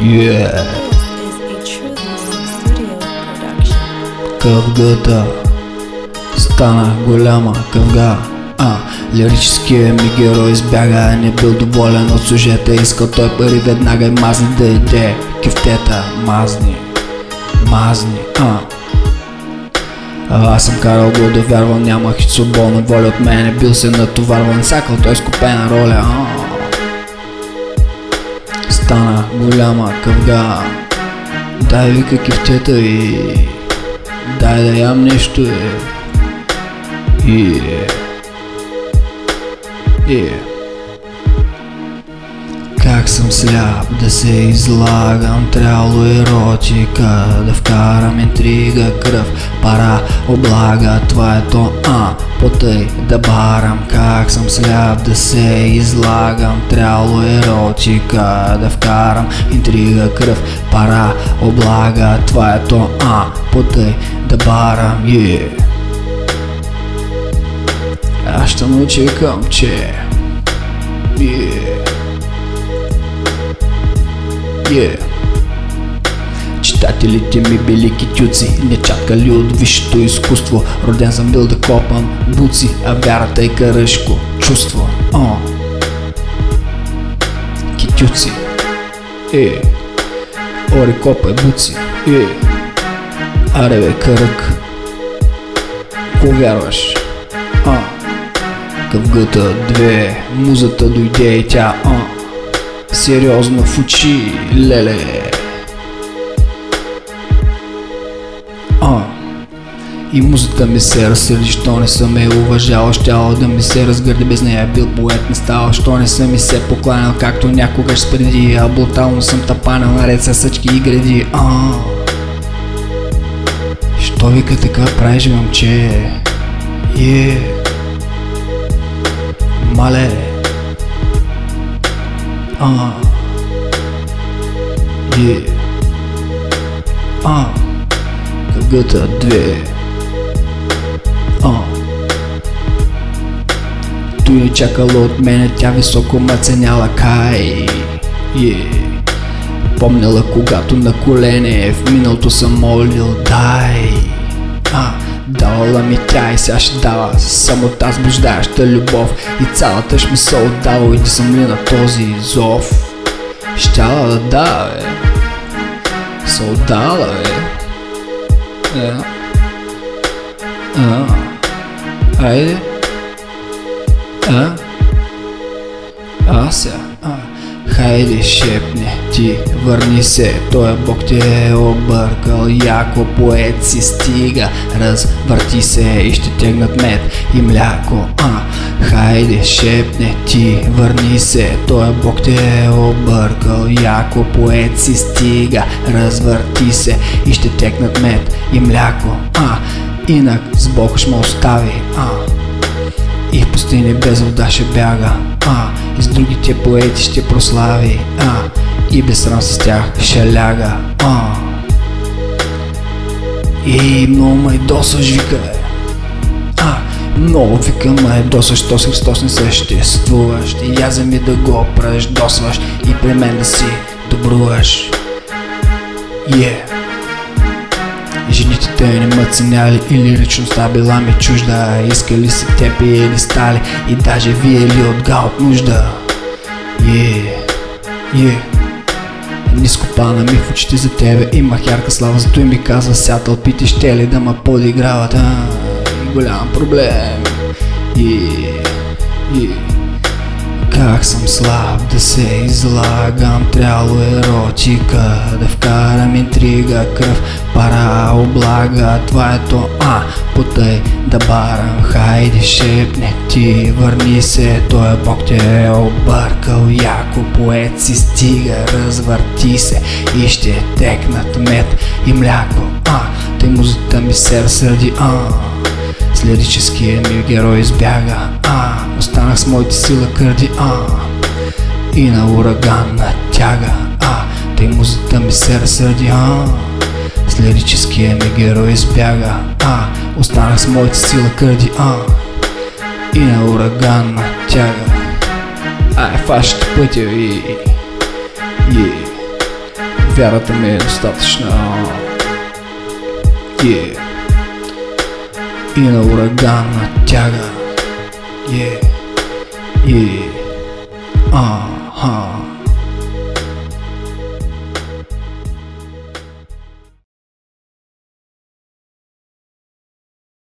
Yeah, къвгата Стана голяма къвга а, Лирическият ми герой избяга Не бил доволен от сюжета Искал той пари веднага и мазни да иде Кифтета, мазни Мазни, а аз съм карал го да вярвам, нямах и свободна воля от мене Бил се натоварван, сакал той с купена роля а. Стана голяма къвга Дай вика кифтета и Дай да ям нещо е. И... И... Как съм сляп да се излагам Трябвало еротика Да вкарам интрига, кръв, пара, облага Това е то, а, потъй да барам Как съм сляп да се излагам Трябвало еротика Да вкарам интрига, кръв, пара, облага Това е то, а, потъй да барам yeah. Аз ще науча към, че yeah. Yeah. Читателите ми били китюци, не чакали от висшето изкуство? Роден съм бил да копам буци, а вярата е каръшко чувство. О. Китюци. Е. Ори копай буци Е. Аре бе карък Ко вярваш? А Къвгата две Музата дойде и тя а Сериозно в очи, леле. А и музата ми се разсърди, що не съм е уважавал Щяло да ми се разгърди, без нея бил поет не става Що не съм ми се покланял, както някогаш преди А брутално съм тапанал наред с съчки и гради А Що вика така правиш, момче? Е Мале А Е. А. Къвгата две. А. Той не чакала от мене, тя високо ма ценяла кай. Е. Помнила когато на колене в миналото съм молил дай. А Давала ми тя и сега ще дава Само тази блуждаеща любов И цялата ще ми се отдава И да съм ли на този зов Щяла да дава, бе Се отдала, бе Е. А. Айде А. А сега. Хайде шепне ти, върни се, той бог те е объркал, яко поет си стига, развърти се и ще тегнат мед и мляко, а, хайде шепне ти, върни се, той бог те е объркал, яко поет си стига, развърти се и ще тегнат мед и мляко, а, инак с Бог ще ме остави, а. И в пустини без вода ще бяга, а И с другите поети ще прослави, а И без срам с тях ще ляга, а. И много ме досваш, вика. А, много вика ме досваш, то с Христос не съществуваш. И я ми да го досваш И при мен да си добруваш. Yeah Жените те не ме ценяли или личността била ми чужда. Искали си те или стали. И даже вие ли от от нужда? Е, е. Ниско пана ми в очите за тебе Имах ярка слава, зато и ми казва Ся тълпите ще ли да ме подиграват? А, голям проблем. И, и как съм слаб да се излагам Трябвало еротика Да вкарам интрига, кръв, пара, облага. Това е то, а, потъй да барам. Хайде шепне ти, върни се. Той бог те е объркал. Яко поет си стига, развърти се И ще текнат мед и мляко, а Тъй музата ми се разсърди, а с лирическия ми герой избяга, а Останах с моите сила кърди, а. И на ураган натяга, а Тъй музата ми се разсърди, а. С лирическия ми герой избяга, а Останах с моите сила кърди, а. И на ураган натяга. Ай, фащате пътя и... И... вярата ми е достатъчна. Yeah. И на ураган на тяга. Yeah. Yeah. Аха.